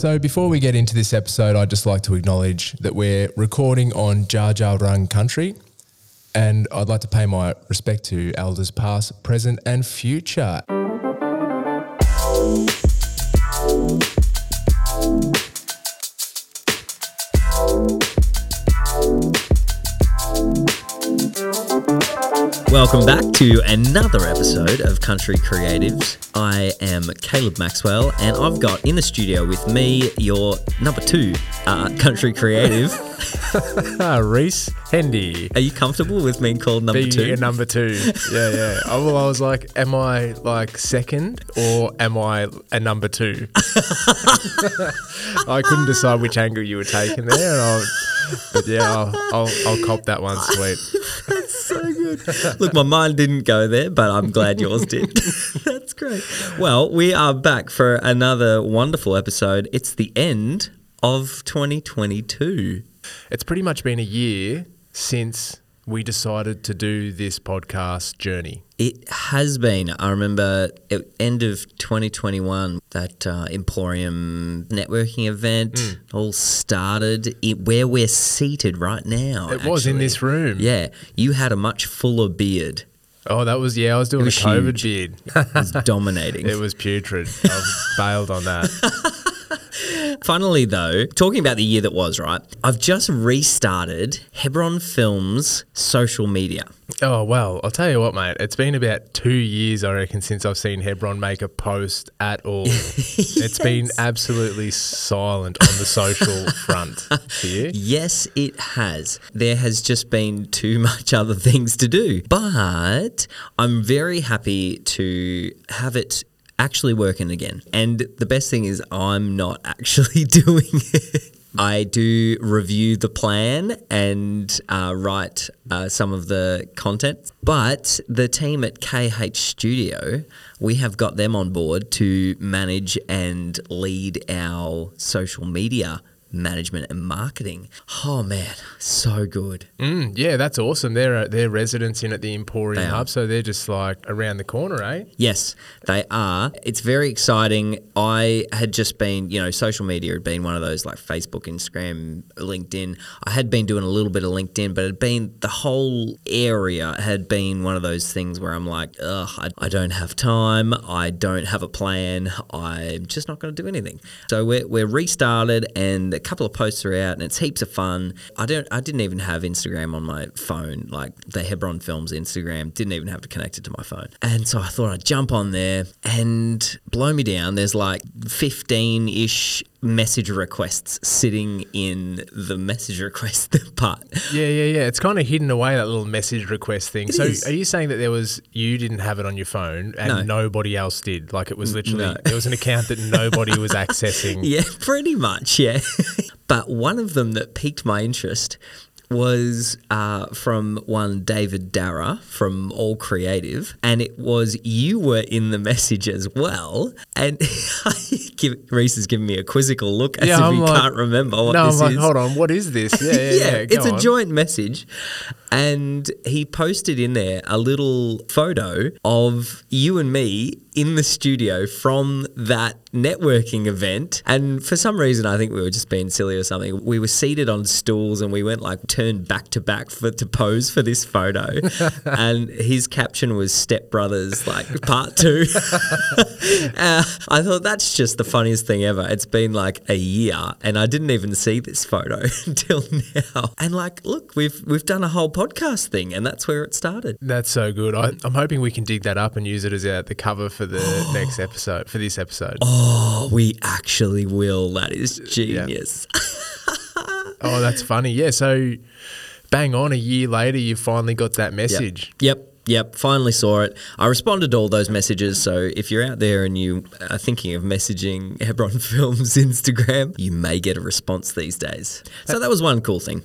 So before we get into this episode, I'd just like to acknowledge that we're recording on Dja Dja Wurrung country. And I'd like to pay my respect to elders past, present, and future. Welcome back to another episode of Country Creatives. I am Caleb Maxwell, and I've got in the studio with me your number two uh, country creative. Reece Hendy. Are you comfortable with being called number Being two? number two. Yeah, yeah. Oh, well, I was like, am I like second or am I a number two? I couldn't decide which angle you were taking there. And I'll, but yeah, I'll, I'll, I'll cop that one sweet. That's so good. Look, my mind didn't go there, but I'm glad yours did. That's great. Well, we are back for another wonderful episode. It's the end of 2022. It's pretty much been a year since we decided to do this podcast journey. It has been. I remember at end of 2021 that uh, Emporium networking event Mm. all started it, where we're seated right now. It was in this room. Yeah, you had a much fuller beard. Oh, that was, yeah, I was doing a was COVID huge. beard. It was dominating. It was putrid. I bailed on that. Finally, though, talking about the year that was, right? I've just restarted Hebron Films social media. Oh well, I'll tell you what, mate. It's been about two years, I reckon, since I've seen Hebron make a post at all. It's been absolutely silent on the social front for you. Yes, it has. There has just been too much other things to do. But I'm very happy to have it actually working again. And the best thing is, I'm not actually doing it. I do review the plan and uh, write uh, some of the content. But the team at KH Studio, we have got them on board to manage and lead our social media management and marketing. Oh man, so good. Mm, yeah, that's awesome. They're they're residents in at the Emporium Hub, so they're just like around the corner, eh? Yes, they are. It's very exciting. I had just been, you know, social media had been one of those like Facebook, Instagram, LinkedIn. I had been doing a little bit of LinkedIn, but it had been the whole area had been one of those things where I'm like, ugh, I, I don't have time. I don't have a plan. I'm just not going to do anything. So we're, we're restarted and a couple of posts are out and it's heaps of fun. I don't, I didn't even have Instagram on my phone, like the Hebron Films Instagram, didn't even have to connect it to my phone. And so I thought I'd jump on there and blow me down. There's like 15 ish message requests sitting in the message request part. Yeah, yeah, yeah. It's kind of hidden away that little message request thing. It so, is. are you saying that there was you didn't have it on your phone and No. nobody else did? Like it was literally no. it was an account that nobody was accessing. Yeah, pretty much, yeah. but one of them that piqued my interest was uh, from one David Dara from All Creative, and it was you were in the message as well. And give, Reece is giving me a quizzical look as Yeah, if I'm he like- can't remember what no, this I'm like, is. hold on, what is this? Yeah, yeah, yeah. it's go a on. joint message. And he posted in there a little photo of you and me in the studio from that networking event. And for some reason, I think we were just being silly or something. We were seated on stools and we went like turned back to back for to pose for this photo. and his caption was Step Brothers, like part two. Uh, I thought that's just the funniest thing ever. It's been like a year, and I didn't even see this photo until now. And like, look, we've we've done a whole podcast thing, and that's where it started. That's so good. I, I'm hoping we can dig that up and use it as uh, the cover for the next episode, for this episode. Oh, we actually will. That is genius. Oh, that's funny. Yeah. So, bang on, a year later, you finally got that message. Yep. Yep, finally saw it. I responded to all those messages. So if you're out there and you are thinking of messaging Hebron Films Instagram, you may get a response these days. So that was one cool thing.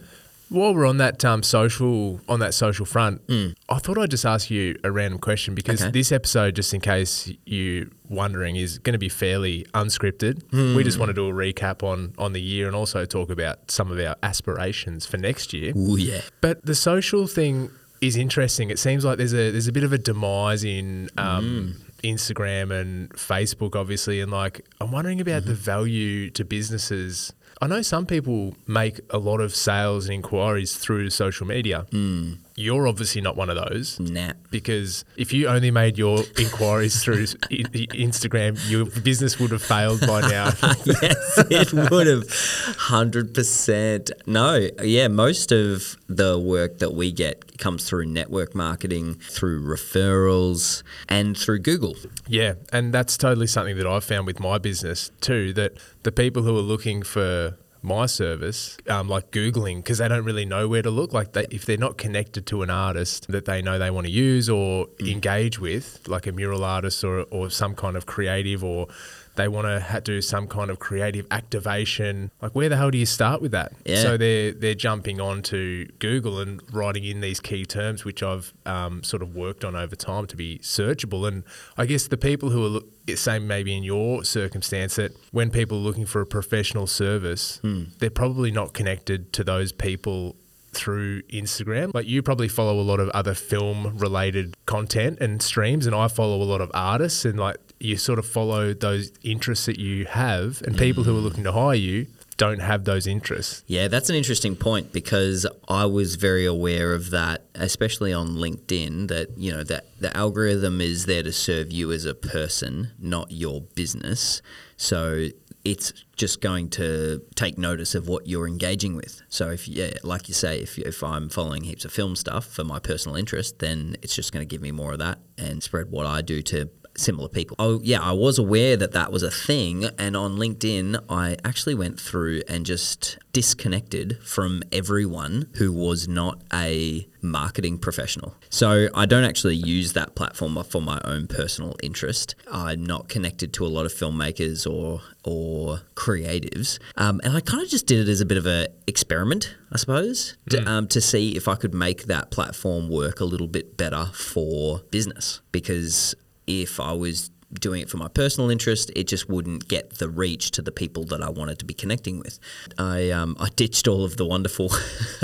While we're on that um, social on that social front, Hmm. I thought I'd just ask you a random question because Okay. this episode, just in case you're wondering, is going to be fairly unscripted. We just want to do a recap on on the year and also talk about some of our aspirations for next year. Yeah. But the social thing is interesting. It seems like there's a there's a bit of a demise in um, Instagram and Facebook, obviously, and like I'm wondering about Mm-hmm. the value to businesses. I know some people make a lot of sales and inquiries through social media. Mm. You're obviously not one of those. Nah. Because if you only made your inquiries through Instagram, your business would have failed by now. yes, it would have. 100%. No, yeah, most of the work that we get comes through network marketing, through referrals, and through Google. Yeah, and that's totally something that I've found with my business too. That the people who are looking for my service, um, like Googling, because they don't really know where to look. Like they, if they're not connected to an artist that they know they want to use or engage with, like a mural artist or, or some kind of creative, or they want to do some kind of creative activation, like where the hell do you start with that? Yeah. So they're they're jumping on to Google and writing in these key terms, which I've um, sort of worked on over time to be searchable. And I guess the people who are look, same maybe in your circumstance that when people are looking for a professional service, they're probably not connected to those people through Instagram. Like you probably follow a lot of other film related content and streams and I follow a lot of artists and like you sort of follow those interests that you have and people who are looking to hire you don't have those interests. Yeah, that's an interesting point because I was very aware of that, especially on LinkedIn. That you know that the algorithm is there to serve you as a person, not your business. So it's just going to take notice of what you're engaging with. So if yeah, like you say, if if I'm following heaps of film stuff for my personal interest, then it's just going to give me more of that and spread what I do to similar people. Oh, yeah, I was aware that that was a thing. And on LinkedIn, I actually went through and just disconnected from everyone who was not a marketing professional. So I don't actually use that platform for my own personal interest. I'm not connected to a lot of filmmakers or or creatives, um, and I kind of just did it as a bit of a experiment, I suppose, to, um, to see if I could make that platform work a little bit better for business. Because if I was doing it for my personal interest, it just wouldn't get the reach to the people that I wanted to be connecting with. I um, I ditched all of the wonderful,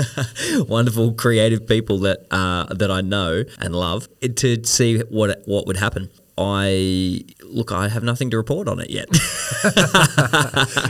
wonderful creative people that uh, that I know and love to see what what would happen. I look, I have nothing to report on it yet.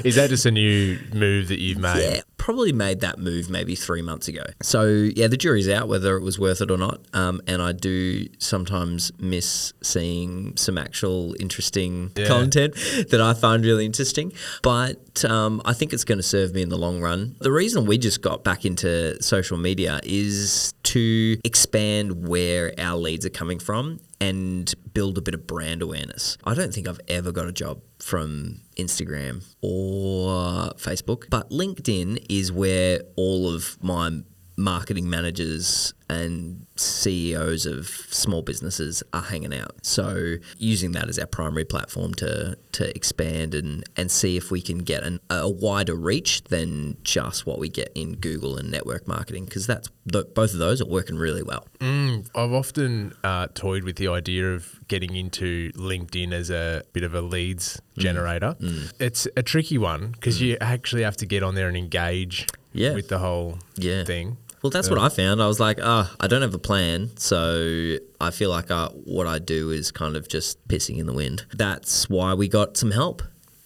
Is that just a new move that you've made? Yeah, probably made that move maybe three months ago. So yeah, the jury's out whether it was worth it or not. Um, and I do sometimes miss seeing some actual interesting Yeah. content that I find really interesting. But um, I think it's going to serve me in the long run. The reason we just got back into social media is to expand where our leads are coming from and build a bit of brand awareness. I don't think I've ever got a job from Instagram or Facebook, but LinkedIn is where all of my marketing managers and CEOs of small businesses are hanging out. So using that as our primary platform to to expand and and see if we can get an, a wider reach than just what we get in Google and network marketing because that's th- both of those are working really well. Mm, I've often uh, toyed with the idea of getting into LinkedIn as a bit of a leads Mm. generator. It's a tricky one because you actually have to get on there and engage Yeah. with the whole Yeah. thing. Well, that's what I found. I was like, ah, I don't have a plan, so I feel like uh, what I do is kind of just pissing in the wind. That's why we got some help.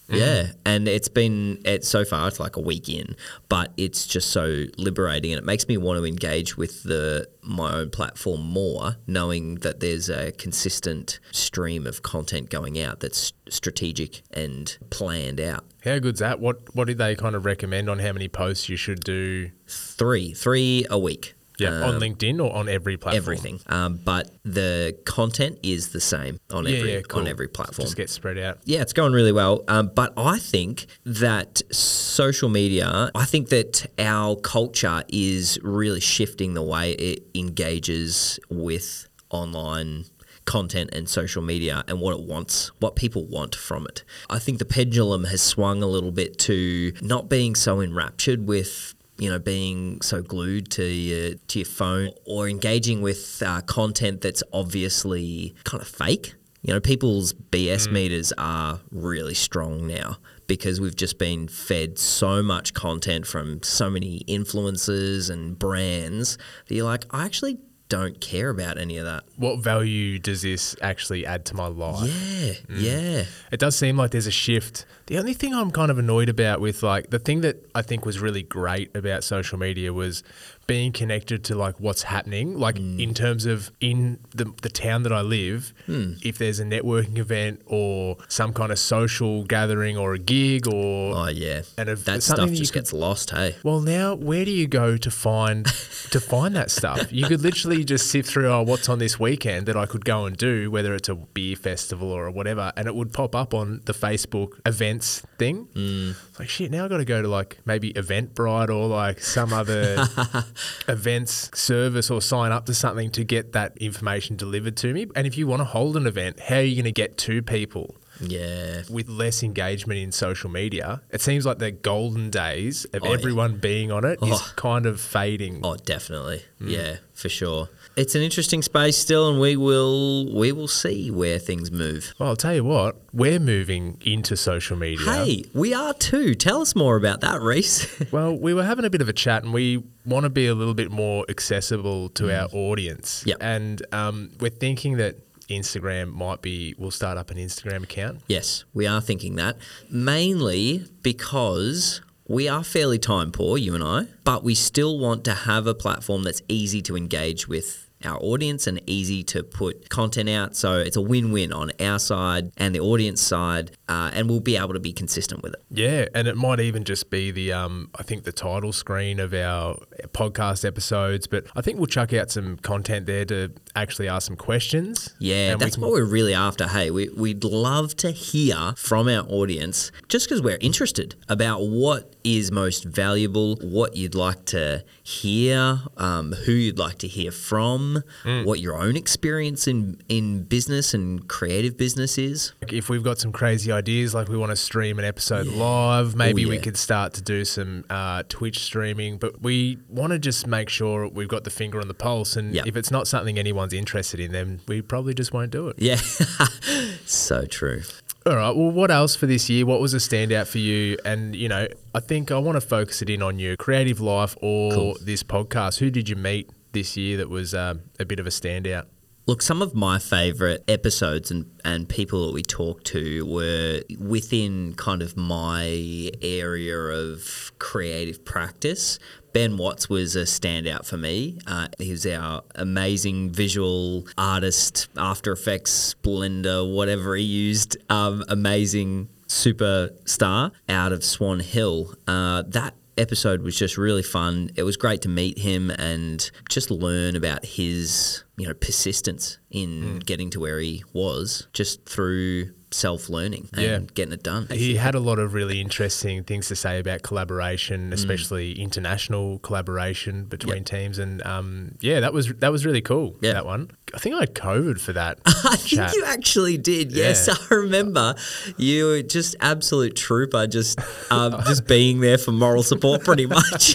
Mm-hmm. Yeah, and it's been it so far. It's like a week in, but it's just so liberating, and it makes me want to engage with the my own platform more, knowing that there's a consistent stream of content going out that's strategic and planned out. How good's that? What What did they kind of recommend on how many posts you should do? Three, three a week. Yeah, on Um, LinkedIn or on every platform. everything. Um, but the content is the same on Yeah, every yeah, cool. on every platform. Just get spread out. yeah, it's going really well. Um, but I think that social media, I think that our culture is really shifting the way it engages with online content and social media and what it wants, what people want from it. I think the pendulum has swung a little bit to not being so enraptured with you know, being so glued to your to your phone or engaging with uh, content that's obviously kind of fake. You know, people's BS meters are really strong now because we've just been fed so much content from so many influencers and brands that you're like, I actually don't care about any of that. What value does this actually add to my life? Yeah, mm. yeah. It does seem like there's a shift. The only thing I'm kind of annoyed about with like the thing that I think was really great about social media was being connected to like what's happening, like Mm. in terms of in the, the town that I live, Hmm. if there's a networking event or some kind of social gathering or a gig or Oh yeah. And if that stuff just could- gets lost. Hey. well, now where do you go to find to find that stuff? You could literally just sift through oh, what's on this weekend that I could go and do, whether it's a beer festival or whatever, and it would pop up on the Facebook events thing. Mm. It's like shit. Now I got to go to like maybe Eventbrite or like some other events service or sign up to something to get that information delivered to me. And if you want to hold an event, how are you going to get to people? Yeah. with less engagement in social media, it seems like the golden days of Oh, yeah. everyone being on it is Oh. kind of fading. Oh, definitely. Mm. Yeah, for sure. It's an interesting space still, and we will we will see where things move. Well, I'll tell you what, we're moving into social media. Hey, we are too. Tell us more about that, Reece. Well, we were having a bit of a chat and we want to be a little bit more accessible to our audience. Mm. Yep. And um, we're thinking that Instagram might be, we'll start up an Instagram account. yes, we are thinking that mainly because we are fairly time poor, you and I, but we still want to have a platform that's easy to engage with our audience and easy to put content out. So it's a win-win on our side and the audience side, uh, and we'll be able to be consistent with it. Yeah, and it might even just be the um, I think the title screen of our podcast episodes, but I think we'll chuck out some content there to actually ask some questions. Yeah, And we that's can- what we're really after. Hey, we, we'd love to hear from our audience just because we're interested about what is most valuable, what you'd like to hear, um, who you'd like to hear from, Mm. what your own experience in, in business and creative business is. if we've got some crazy ideas, like we want to stream an episode live, maybe we Oh, yeah. could start to do some uh, Twitch streaming. But we want to just make sure we've got the finger on the pulse. And Yeah. if it's not something anyone's interested in, then we probably just won't do it. Yeah, so true. All right. Well, what else for this year? What was a standout for you? And, you know, I think I want to focus it in on your creative life or Cool. this podcast. Who did you meet this year that was um, a bit of a standout? Look, some of my favourite episodes and, and people that we talked to were within kind of my area of creative practice. Ben Watts was a standout for me. Uh, he was our amazing visual artist, After Effects, Blender, whatever he used. Um, amazing superstar out of Swan Hill. Uh, that episode was just really fun. It was great to meet him and just learn about his, you know, persistence in mm. getting to where he was just through self-learning and Yeah. getting it done. He had a lot of really interesting things to say about collaboration, especially international collaboration between teams, and um, yeah, that was that was really cool. Yeah. That one. I think I had COVID for that. I chat. think you actually did. Yes, Yeah. I remember. You were just absolute trooper, just um, just being there for moral support, pretty much.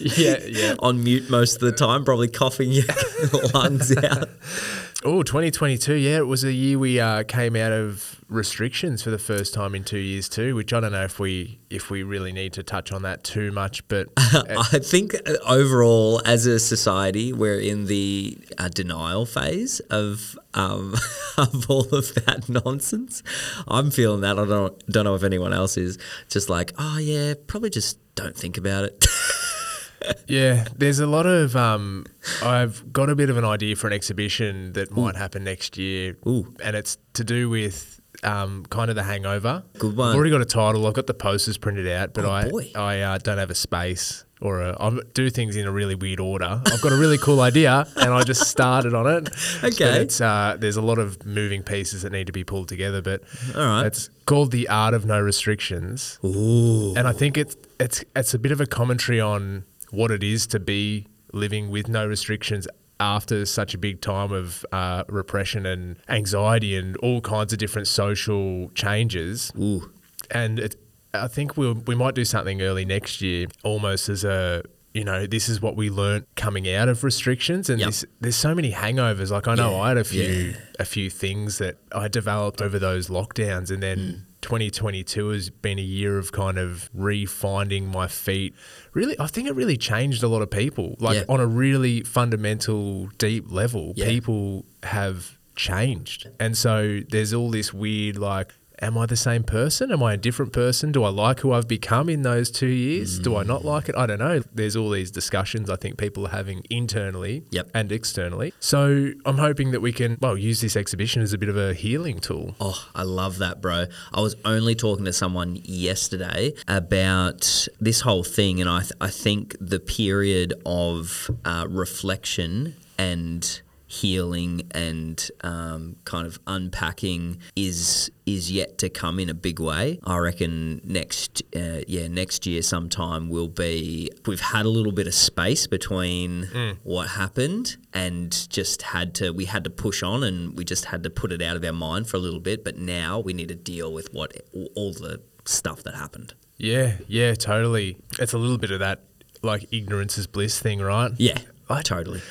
yeah, yeah. On mute most of the time, probably coughing your lungs out. Oh, 2022. Yeah, it was a year we uh, came out of restrictions for the first time in two years too. Which I don't know if we if we really need to touch on that too much, but I think uh, overall, as a society, we're in the uh, denial phase of um, of all of that nonsense. I'm feeling that. I don't don't know if anyone else is. Just like, oh yeah, probably just don't think about it. Yeah, there's a lot of. Um, I've got a bit of an idea for an exhibition that might happen next year, Ooh. and it's to do with um, kind of the Hangover. Good one. I've already got a title. I've got the posters printed out, but Oh, I boy. I uh, don't have a space or a, I do things in a really weird order. I've got a really cool idea, and I just started on it. Okay. It's uh, there's a lot of moving pieces that need to be pulled together, but All right. it's called the Art of No Restrictions Ooh. and I think it's it's it's a bit of a commentary on what it is to be living with no restrictions after such a big time of uh, repression and anxiety and all kinds of different social changes. Ooh. And it, I think we'll, we might do something early next year, almost as a you know this is what we learnt coming out of restrictions and Yep. this, there's so many hangovers like i know Yeah, i had a few yeah. a few things that i developed over those lockdowns and then Mm. 2022 has been a year of kind of refinding my feet. Really, I think it really changed a lot of people. Like Yeah. on a really fundamental, deep level, Yeah. people have changed. And so there's all this weird, like, am I the same person? Am I a different person? Do I like who I've become in those two years? Do I not like it? I don't know. There's all these discussions I think people are having internally Yep. and externally. So I'm hoping that we can, well, use this exhibition as a bit of a healing tool. Oh, I love that, bro. I was only talking to someone yesterday about this whole thing, and I, th- I think the period of uh, reflection and healing and um, kind of unpacking is is yet to come in a big way. I reckon next uh, yeah next year sometime will be we've had a little bit of space between what happened and just had to we had to push on and we just had to put it out of our mind for a little bit. But now we need to deal with what all the stuff that happened. Yeah, yeah, totally. It's a little bit of that like ignorance is bliss thing, right? Yeah, I- totally.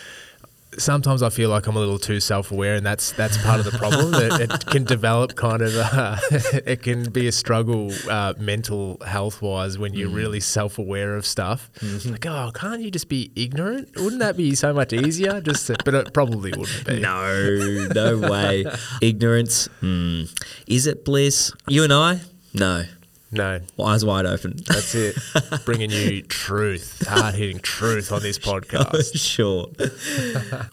Sometimes I feel like I'm a little too self-aware, and that's that's part of the problem. that it can develop kind of, uh, it can be a struggle uh, mental health-wise when you're really self-aware of stuff. It's Like, oh, can't you just be ignorant? Wouldn't that be so much easier? Just, to, but it probably wouldn't be. No, no way. Ignorance. Hmm. Is it bliss? You and I? No. No, Eyes wide open. that's it. Bringing you truth, hard-hitting truth on this podcast. sure.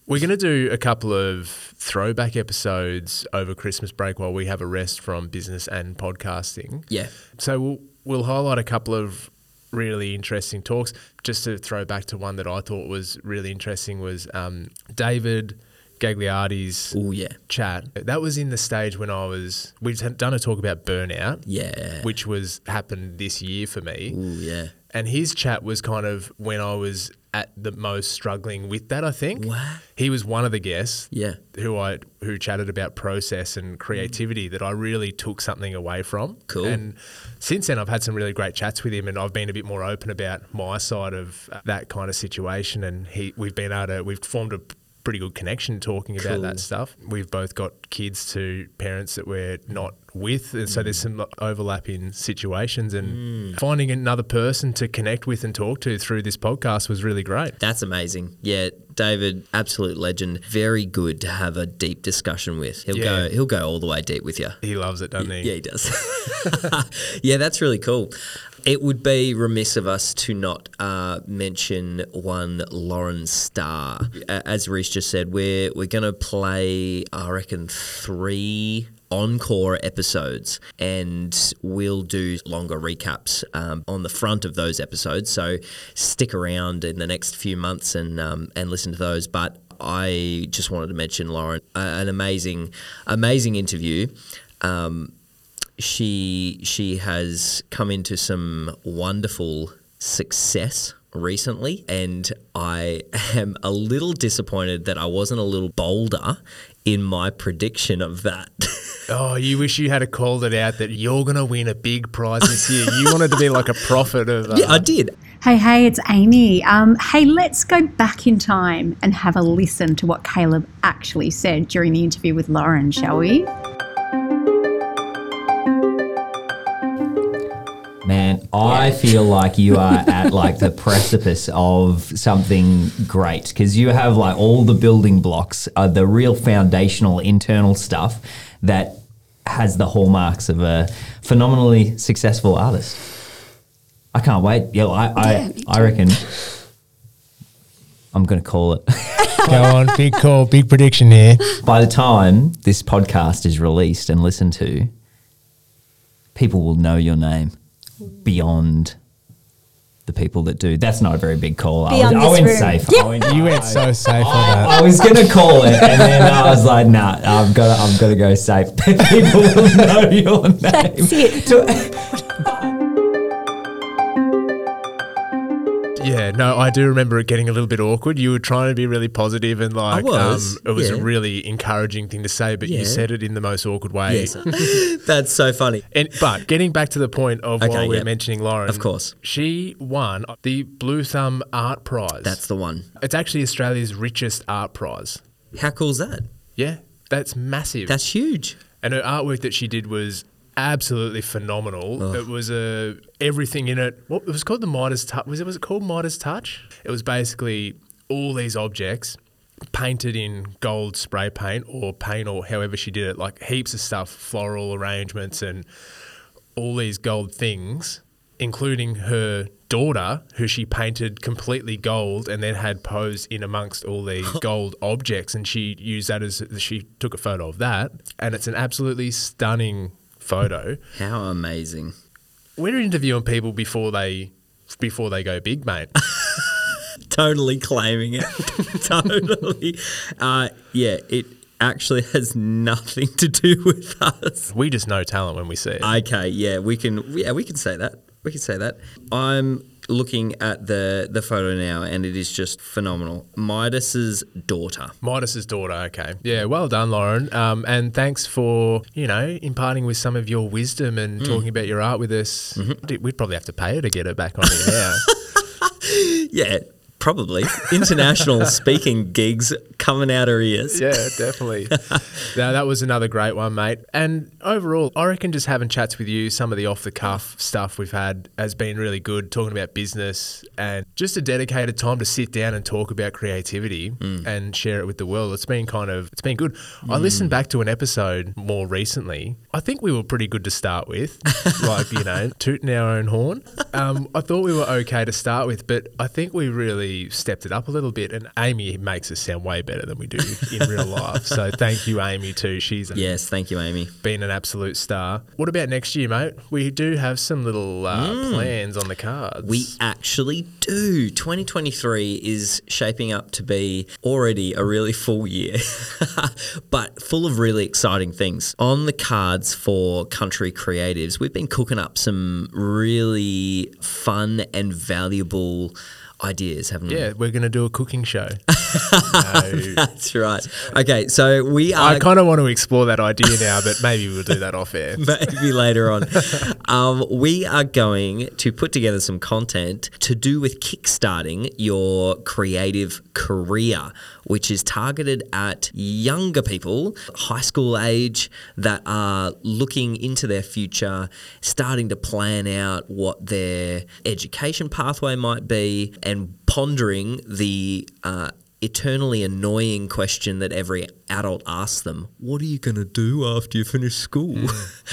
We're going to do a couple of throwback episodes over Christmas break while we have a rest from business and podcasting. Yeah. So we'll, we'll highlight a couple of really interesting talks. Just to throw back to one that I thought was really interesting was um, David Gagliardi's Oh yeah. chat. That was in the stage when I was we'd had done a talk about burnout, Yeah. which was happened this year for me. Ooh yeah. And his chat was kind of when I was at the most struggling with that, I think. Wow. He was one of the guests Yeah. who I who chatted about process and creativity that I really took something away from. Cool. And since then, I've had some really great chats with him, and I've been a bit more open about my side of uh, that kind of situation. And he, we've been able to, we've formed a pretty good connection talking about Cool. that stuff. We've both got kids to parents that we're not with, and so there's some overlap in situations. And finding another person to connect with and talk to through this podcast was really great. That's amazing. Yeah, David, absolute legend. Very good to have a deep discussion with. He'll Yeah. go he'll go all the way deep with you. He loves it, doesn't he? Yeah, he does. yeah, that's really cool. It would be remiss of us to not uh, mention one Lauren Starr. As Reece just said, we're we're going to play, I reckon, three encore episodes, and we'll do longer recaps um, on the front of those episodes. So stick around in the next few months and um, and listen to those. But I just wanted to mention Lauren, uh, an amazing, amazing interview. Um, she she has come into some wonderful success recently and I am a little disappointed that I wasn't a little bolder in my prediction of that. Oh, you wish you had called it out that you're going to win a big prize this year. You wanted to be like a prophet of. Uh, yeah, I did. Hey, hey, it's Amy. Um, hey, let's go back in time and have a listen to what Caleb actually said during the interview with Lauren, shall we? Man, I feel like you are at like the precipice of something great because you have like all the building blocks, uh, the real foundational internal stuff that has the hallmarks of a phenomenally successful artist. I can't wait. Yeah, I, I, I reckon I'm going to call it. Go on, big call, big prediction here. By the time this podcast is released and listened to, people will know your name beyond the people that do. That's not a very big call. I, was, I went room. safe. Yeah. I went, You went so safe on that. I was gonna call it, and then I was like, "Nah, I've got, to, I've got to go safe." People will know your name. That's it. Yeah, no, I do remember it getting a little bit awkward. You were trying to be really positive and like, was, um, it was yeah. a really encouraging thing to say, but Yeah. you said it in the most awkward way. Yes. That's so funny. And, but getting back to the point of Okay, why we're yep. mentioning Lauren, Of course. she won the Bluethumb Art Prize. That's the one. it's actually Australia's richest art prize. How cool is that? Yeah, that's massive. That's huge. and her artwork that she did was absolutely phenomenal. It was a everything in it. What it was called the Midas Touch. Was it was it called Midas Touch? It was basically all these objects painted in gold spray paint or paint or however she did it, like heaps of stuff, floral arrangements and all these gold things, including her daughter, who she painted completely gold and then had posed in amongst all these gold objects. And she used that as she took a photo of that. And it's an absolutely stunning photo. How amazing. We're interviewing people before they before they go big, mate. totally claiming it. totally. Uh, yeah, it actually has nothing to do with us. we just know talent when we see it. Okay, yeah, we can. Yeah, we can say that. We can say that. I'm looking at the the photo now, and it is just phenomenal. Midas's daughter. Midas's daughter. Okay. Yeah. Well done, Lauren. Um, and thanks for you know imparting with some of your wisdom and talking about your art with us. We'd probably have to pay her to get her back on the air. Yeah, probably international speaking gigs coming out her ears. yeah, definitely. now that was another great one, mate. And overall, I reckon just having chats with you, some of the off the cuff stuff we've had has been really good. Talking about business and just a dedicated time to sit down and talk about creativity and share it with the world. It's been kind of it's been good. I listened back to an episode more recently. I think we were pretty good to start with, like you know, tooting our own horn. Um, I thought we were okay to start with, but I think we really stepped it up a little bit. And Amy makes us sound way better than we do in real life. So thank you, Amy, too. She's Yes, thank you, Amy. been an absolute star. What about next year, mate? We do have some little uh, plans on the cards. We actually do. 2023 is shaping up to be already a really full year, but full of really exciting things. On the cards for country creatives, we've been cooking up some really fun and valuable ideas, haven't we? yeah, we're going to do a cooking show. No. That's right. Okay, so we are I kind of want to explore that idea now, but maybe we'll do that off air. maybe later on. Um, we are going to put together some content to do with kickstarting your creative career, which is targeted at younger people, high school age, that are looking into their future, starting to plan out what their education pathway might be, and pondering the uh, eternally annoying question that every adult asks them What are you going to do after you finish school?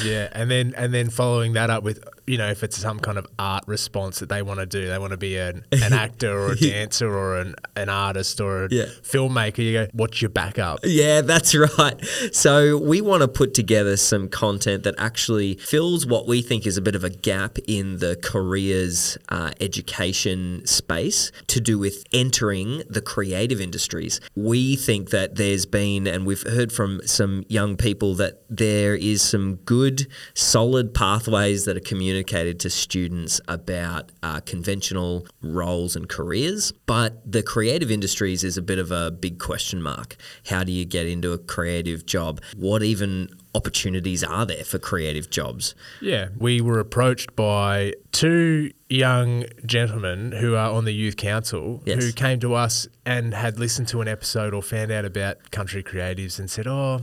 Yeah, and then and then following that up with you know if it's some kind of art response that they want to do, they want to be an, an actor or a dancer or an, an artist or a Yeah. filmmaker. You go, what's your backup? Yeah, that's right. So we want to put together some content that actually fills what we think is a bit of a gap in the careers uh, education space to do with entering the creative industries. We think that there's been, and we've heard from some young people that there is some good, solid pathways that are communicated to students about uh, conventional roles and careers, but the creative industries is a bit of a big question mark. How do you get into a creative job? What even opportunities are there for creative jobs? Yeah, we were approached by two young gentlemen who are on the youth council Yes. who came to us and had listened to an episode or found out about country creatives and said, "Oh,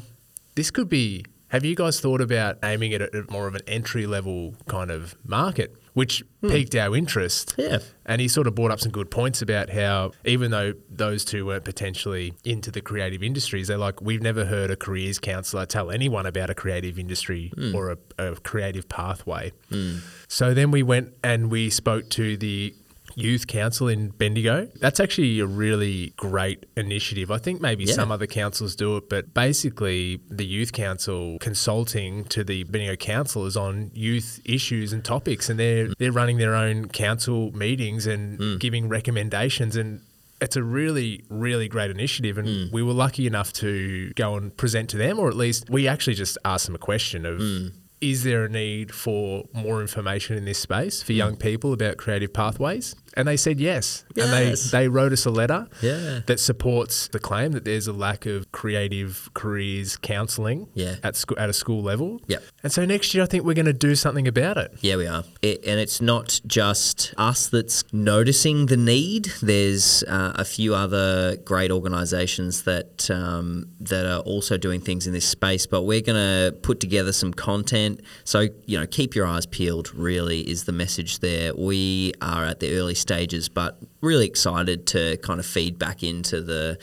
this could be. Have you guys thought about aiming it at more of an entry level kind of market?" Which hmm. piqued our interest. Yeah. And he sort of brought up some good points about how, even though those two weren't potentially into the creative industries, they're like, we've never heard a careers counsellor tell anyone about a creative industry hmm. or a, a creative pathway. Hmm. So then we went and we spoke to the youth council in Bendigo. That's actually a really great initiative. I think maybe Yeah. some other councils do it, but basically the youth council consulting to the Bendigo councillors on youth issues and topics and they're they're running their own council meetings and hmm. giving recommendations and it's a really, really great initiative, and hmm. we were lucky enough to go and present to them, or at least we actually just asked them a question of hmm. is there a need for more information in this space for young people about creative pathways? And they said yes. Yes. And they, they wrote us a letter Yeah. that supports the claim that there's a lack of creative careers counselling Yeah. at, sco- at a school level. Yep. And so next year, I think we're going to do something about it. Yeah, we are. It, and it's not just us that's noticing the need. There's uh, a few other great organisations that um, that are also doing things in this space. But we're going to put together some content content. So, you know, keep your eyes peeled, really, is the message there. We are at the early stages, but really excited to kind of feed back into the.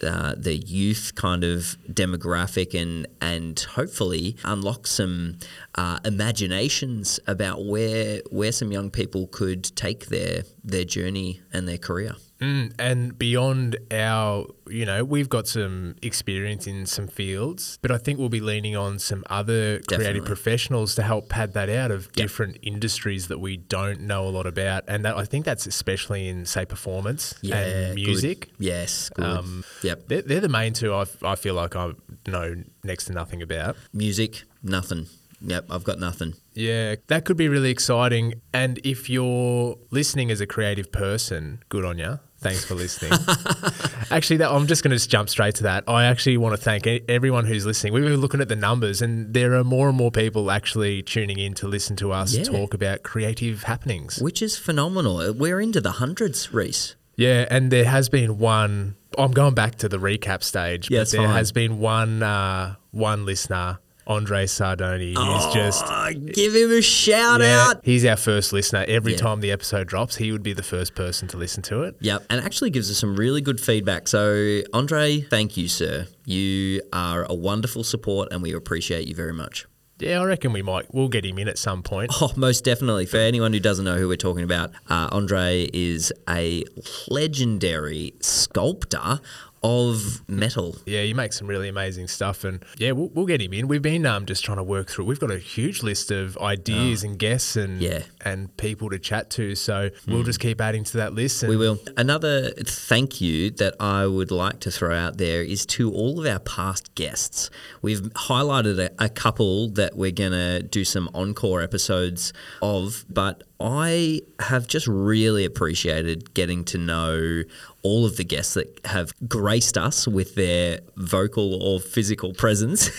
Uh, the youth kind of demographic and and hopefully unlock some uh, imaginations about where where some young people could take their their journey and their career. Mm, and beyond our, you know, we've got some experience in some fields, but I think we'll be leaning on some other Definitely. creative professionals to help pad that out of different industries that we don't know a lot about. And that, I think that's especially in, say, performance and good. music. Yes, good. Um, yep. They're, they're the main two I, I feel like I know next to nothing about. Music, nothing. Yep, I've got nothing. Yeah, that could be really exciting. And if you're listening as a creative person, good on you. Thanks for listening. actually, that, I'm just going to just jump straight to that. I actually want to thank everyone who's listening. We were looking at the numbers, and there are more and more people actually tuning in to listen to us Yeah. talk about creative happenings. Which is phenomenal. We're into the hundreds, Reece. Yeah, and there has been one. I'm going back to the recap stage, Yeah, but there fine. has been one uh, one listener, Andre Sardoni, just Oh, give him a shout Yeah, out. he's our first listener. Every Yeah. time the episode drops, he would be the first person to listen to it. Yep, and actually gives us some really good feedback. So, Andre, thank you, sir. You are a wonderful support, and we appreciate you very much. Yeah, I reckon we might. We'll get him in at some point. Oh, most definitely. For anyone who doesn't know who we're talking about, uh, Andre is a legendary sculptor of metal. Yeah, he makes some really amazing stuff, and yeah, we'll, we'll get him in. We've been um, just trying to work through. We've got a huge list of ideas and guests and Oh. Yeah. and people to chat to. So we'll just keep adding to that list. And We will. Another thank you that I would like to throw out there is to all of our past guests. We've highlighted a, a couple that we're going to do some encore episodes of, but I have just really appreciated getting to know all of the guests that have graced us with their vocal or physical presence.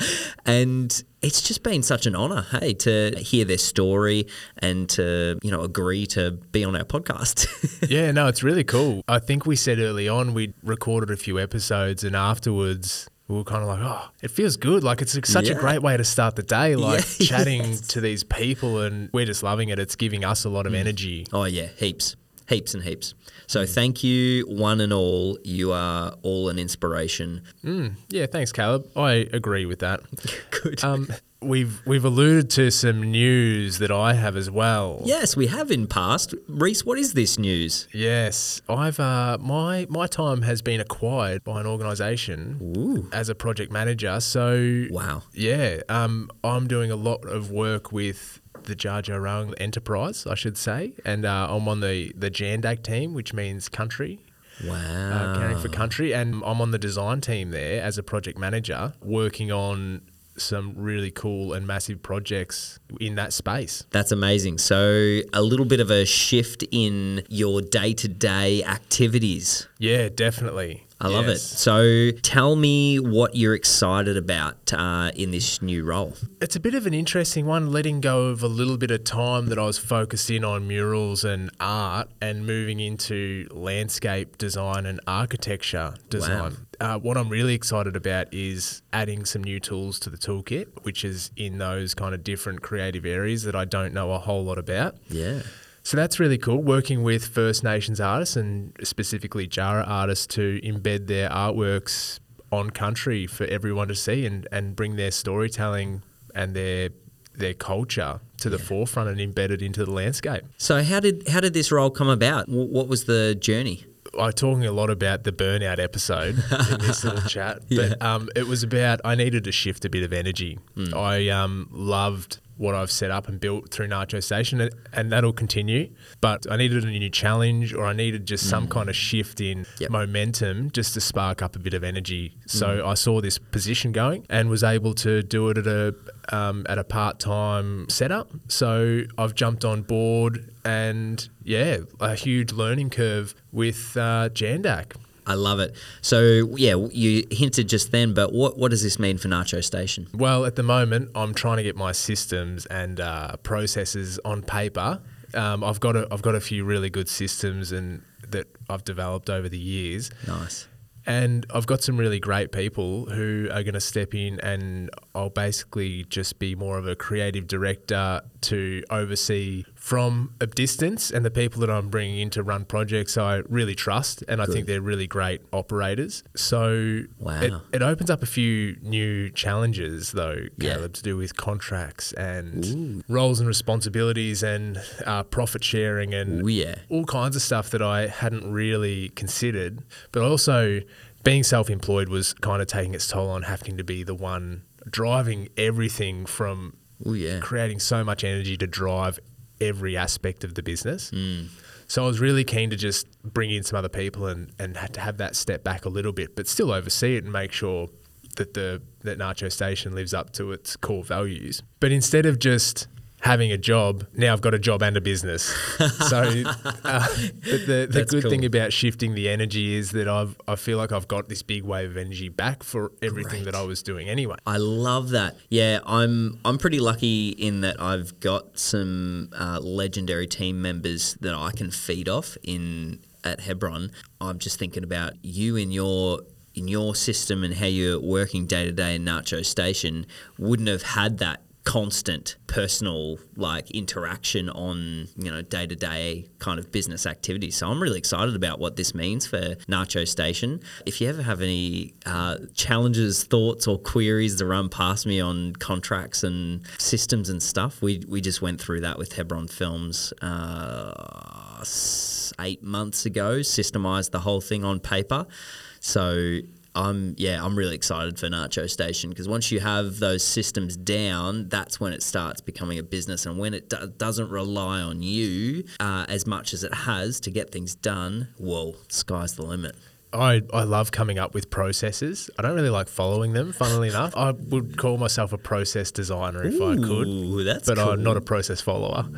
and it's just been such an honor, hey, to hear their story and to, you know, agree to be on our podcast. yeah, no, it's really cool. I think we said early on we recorded a few episodes, and afterwards we were kind of like, oh, it feels good. Like it's such a great way to start the day, like Yeah, chatting yes. to these people, and we're just loving it. It's giving us a lot Mm. of energy. Oh yeah, heaps, heaps and heaps. So thank you, one and all. You are all an inspiration. Mm, yeah, thanks, Caleb. I agree with that. Good. Um, we've we've alluded to some news that I have as well. yes, we have in past. Reece, what is this news? Yes, I've uh, my my time has been acquired by an organisation as a project manager. So Wow. yeah, um, I'm doing a lot of work with the Dja Dja Wurrung Enterprise, I should say, and uh, I'm on the the Djandak team, which means country. Wow. uh, caring for country, and I'm on the design team there as a project manager, working on some really cool and massive projects in that space. That's amazing. So, a little bit of a shift in your day to day activities. Yeah, definitely. I love it. So, tell me what you're excited about uh, in this new role. It's a bit of an interesting one, letting go of a little bit of time that I was focused in on murals and art and moving into landscape design and architecture design. Uh, what I'm really excited about is adding some new tools to the toolkit, which is in those kind of different creative areas that I don't know a whole lot about. Yeah. So that's really cool. Working with First Nations artists and specifically Djaara artists to embed their artworks on country for everyone to see and, and bring their storytelling and their their culture to the forefront and embed it into the landscape. So, how did how did this role come about? What was the journey? I'm talking a lot about the burnout episode in this little chat, but um, it was about I needed to shift a bit of energy. Hmm. I um, loved what I've set up and built through Nacho Station, and, that'll continue. But I needed a new challenge, or I needed just some kind of shift in. Yep. momentum, just to spark up a bit of energy. So Hmm. I saw this position going and was able to do it at a um, at a part time setup. So I've jumped on board, and yeah, a huge learning curve with uh, Djandak. I love it. So, yeah, you hinted just then, but what, what does this mean for Nacho Station? Well, at the moment, I'm trying to get my systems and uh, processes on paper. Um, I've got a, I've got a few really good systems and that I've developed over the years. Nice. And I've got some really great people who are going to step in, and I'll basically just be more of a creative director to oversee from a distance. And the people that I'm bringing in to run projects, I really trust, and I think they're really great operators. So Wow. it, it opens up a few new challenges, though, Yeah. Caleb, to do with contracts and roles and responsibilities and uh, profit sharing and Ooh, yeah. all kinds of stuff that I hadn't really considered. But also, being self employed was kind of taking its toll on having to be the one driving everything from Oh yeah. creating so much energy to drive every aspect of the business. Mm. So I was really keen to just bring in some other people and, and had to have that step back a little bit, but still oversee it and make sure that the that Nacho Station lives up to its core values. But instead of just having a job, now I've got a job and a business. so uh, but the, the good thing about shifting the energy is that I've I feel like I've got this big wave of energy back for everything that I was doing anyway. I love that. Yeah, I'm I'm pretty lucky in that I've got some uh, legendary team members that I can feed off in at Hebron. I'm just thinking about you in your in your system and how you're working day to day in Nacho Station. Wouldn't have had that constant personal like interaction on you know day to day kind of business activities. So I'm really excited about what this means for Nacho Station. If you ever have any uh, challenges, thoughts, or queries that run past me on contracts and systems and stuff, we we just went through that with Hebron Films. Uh, eight months ago, systemized the whole thing on paper. So I'm yeah, I'm really excited for Nacho Station because once you have those systems down, that's when it starts becoming a business, and when it do- doesn't rely on you uh, as much as it has to get things done, well, sky's the limit. I, I love coming up with processes. I don't really like following them, funnily enough. I would call myself a process designer if I could. Ooh, that's but I'm not a process follower. So-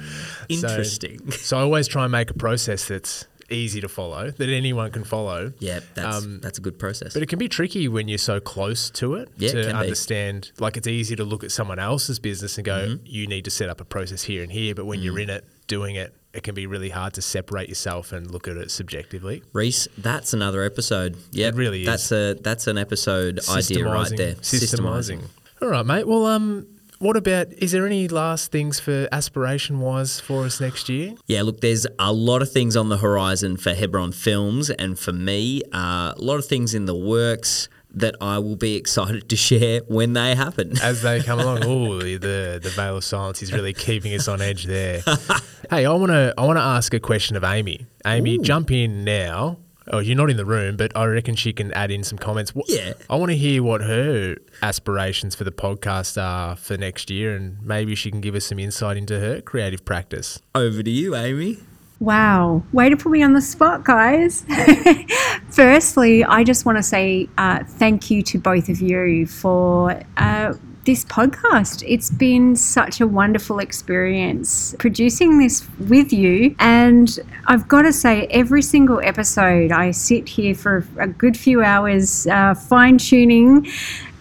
Interesting. So, I always try and make a process that's easy to follow, that anyone can follow. Yeah, that's Um, that's a good process. But it can be tricky when you're so close to it Yeah, to can be. understand. Like it's easy to look at someone else's business and go, Mm-hmm. you need to set up a process here and here. But when you're Mm. in it, doing it, it can be really hard to separate yourself and look at it subjectively. Reece, that's another episode. Yeah, It really is. That's a that's an episode idea right there. Systemising. All right, mate. Well, um, what about? Is there any last things for aspiration wise for us next year? Yeah, look, there's a lot of things on the horizon for Hebron Films, and for me, uh, a lot of things in the works that I will be excited to share when they happen. as they come along. Oh, the the veil of silence is really keeping us on edge there. hey, I want to I want to ask a question of Amy. Amy, jump in now. Oh, you're not in the room, but I reckon she can add in some comments. What, Yeah. I want to hear what her aspirations for the podcast are for next year, and maybe she can give us some insight into her creative practice. Over to you, Amy. Wow, way to put me on the spot, guys. Firstly, I just want to say uh, thank you to both of you for uh, this podcast. It's been such a wonderful experience producing this with you. And I've got to say, every single episode, I sit here for a good few hours uh, fine tuning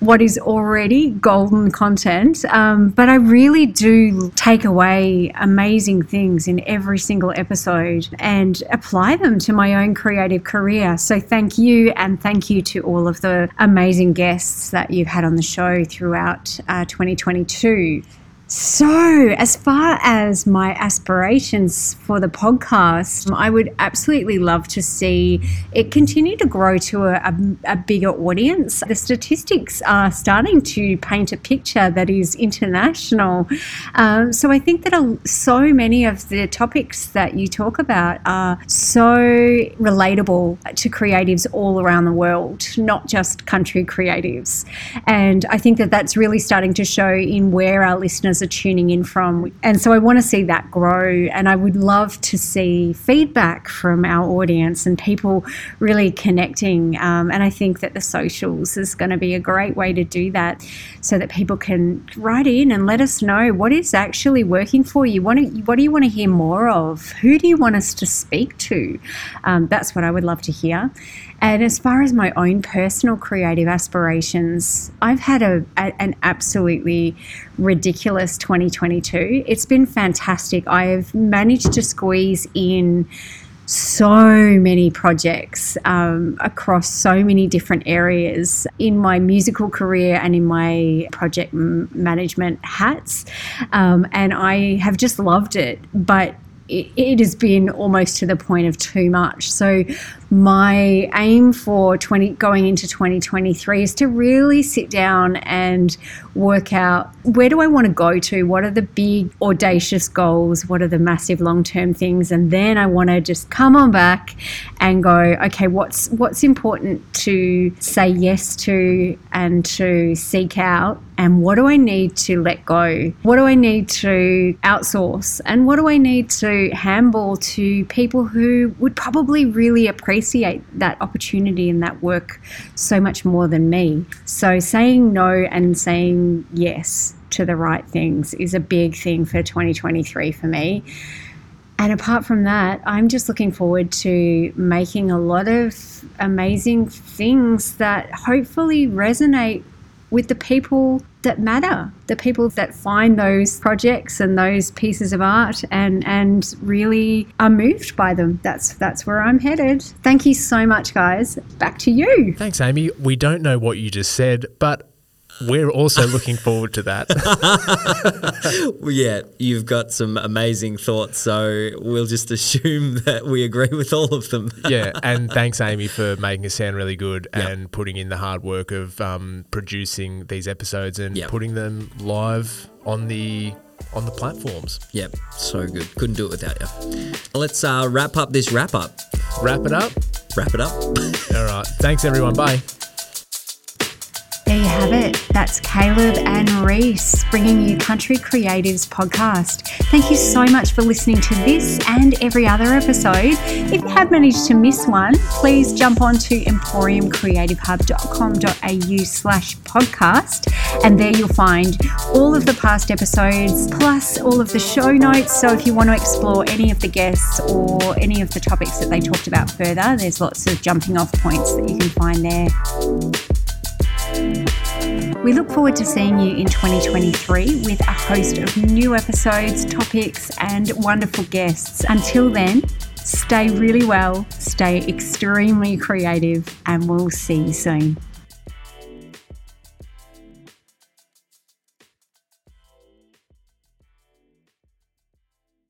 what is already golden content. Um, but I really do take away amazing things in every single episode and apply them to my own creative career. So thank you, and thank you to all of the amazing guests that you've had on the show throughout uh, 2022. So, as far as my aspirations for the podcast, I would absolutely love to see it continue to grow to a, a, a bigger audience. The statistics are starting to paint a picture that is international. Um, so, I think that so many of the topics that you talk about are so relatable to creatives all around the world, not just country creatives. And I think that that's really starting to show in where our listeners are tuning in from. And so I want to see that grow. And I would love to see feedback from our audience and people really connecting. Um, and I think that the socials is going to be a great way to do that so that people can write in and let us know what is actually working for you. What do, what do you want to hear more of? Who do you want us to speak to? Um, that's what I would love to hear. And as far as my own personal creative aspirations, I've had a, a, an absolutely ridiculous 2022. It's been fantastic. I've managed to squeeze in so many projects um, across so many different areas in my musical career and in my project m- management hats. Um, and I have just loved it. But it, has been almost to the point of too much. So my aim for 20 going into 2023 is to really sit down and work out where do I want to go to? What are the big audacious goals? What are the massive long-term things? And then I want to just come on back and go, okay, what's what's important to say yes to and to seek out and what do I need to let go? What do I need to outsource? And what do I need to handball to people who would probably really appreciate that opportunity and that work so much more than me? So saying no and saying yes to the right things is a big thing for 2023 for me. And apart from that, I'm just looking forward to making a lot of amazing things that hopefully resonate with the people that matter, the people that find those projects and those pieces of art and and really are moved by them. That's that's where I'm headed. Thank you so much, guys. Back to you. Thanks, Amy. We don't know what you just said, but we're also looking forward to that. Well, yeah, you've got some amazing thoughts, so we'll just assume that we agree with all of them. yeah, and thanks, Amy, for making it sound really good and putting in the hard work of um, producing these episodes and Yep. putting them live on the on the platforms. Yep, so good. Couldn't do it without you. Let's uh, wrap up this wrap up. Wrap it up. Wrap it up. All right. Thanks, everyone. Bye. There you have it. That's Caleb and Reece bringing you Country Creatives podcast. Thank you so much for listening to this and every other episode. If you have managed to miss one, please jump on to emporiumcreativehub.com.au slash podcast and there you'll find all of the past episodes plus all of the show notes. So if you want to explore any of the guests or any of the topics that they talked about further, there's lots of jumping off points that you can find there. We look forward to seeing you in 2023 with a host of new episodes, topics, and wonderful guests. Until then, stay really well, stay extremely creative, and we'll see you soon.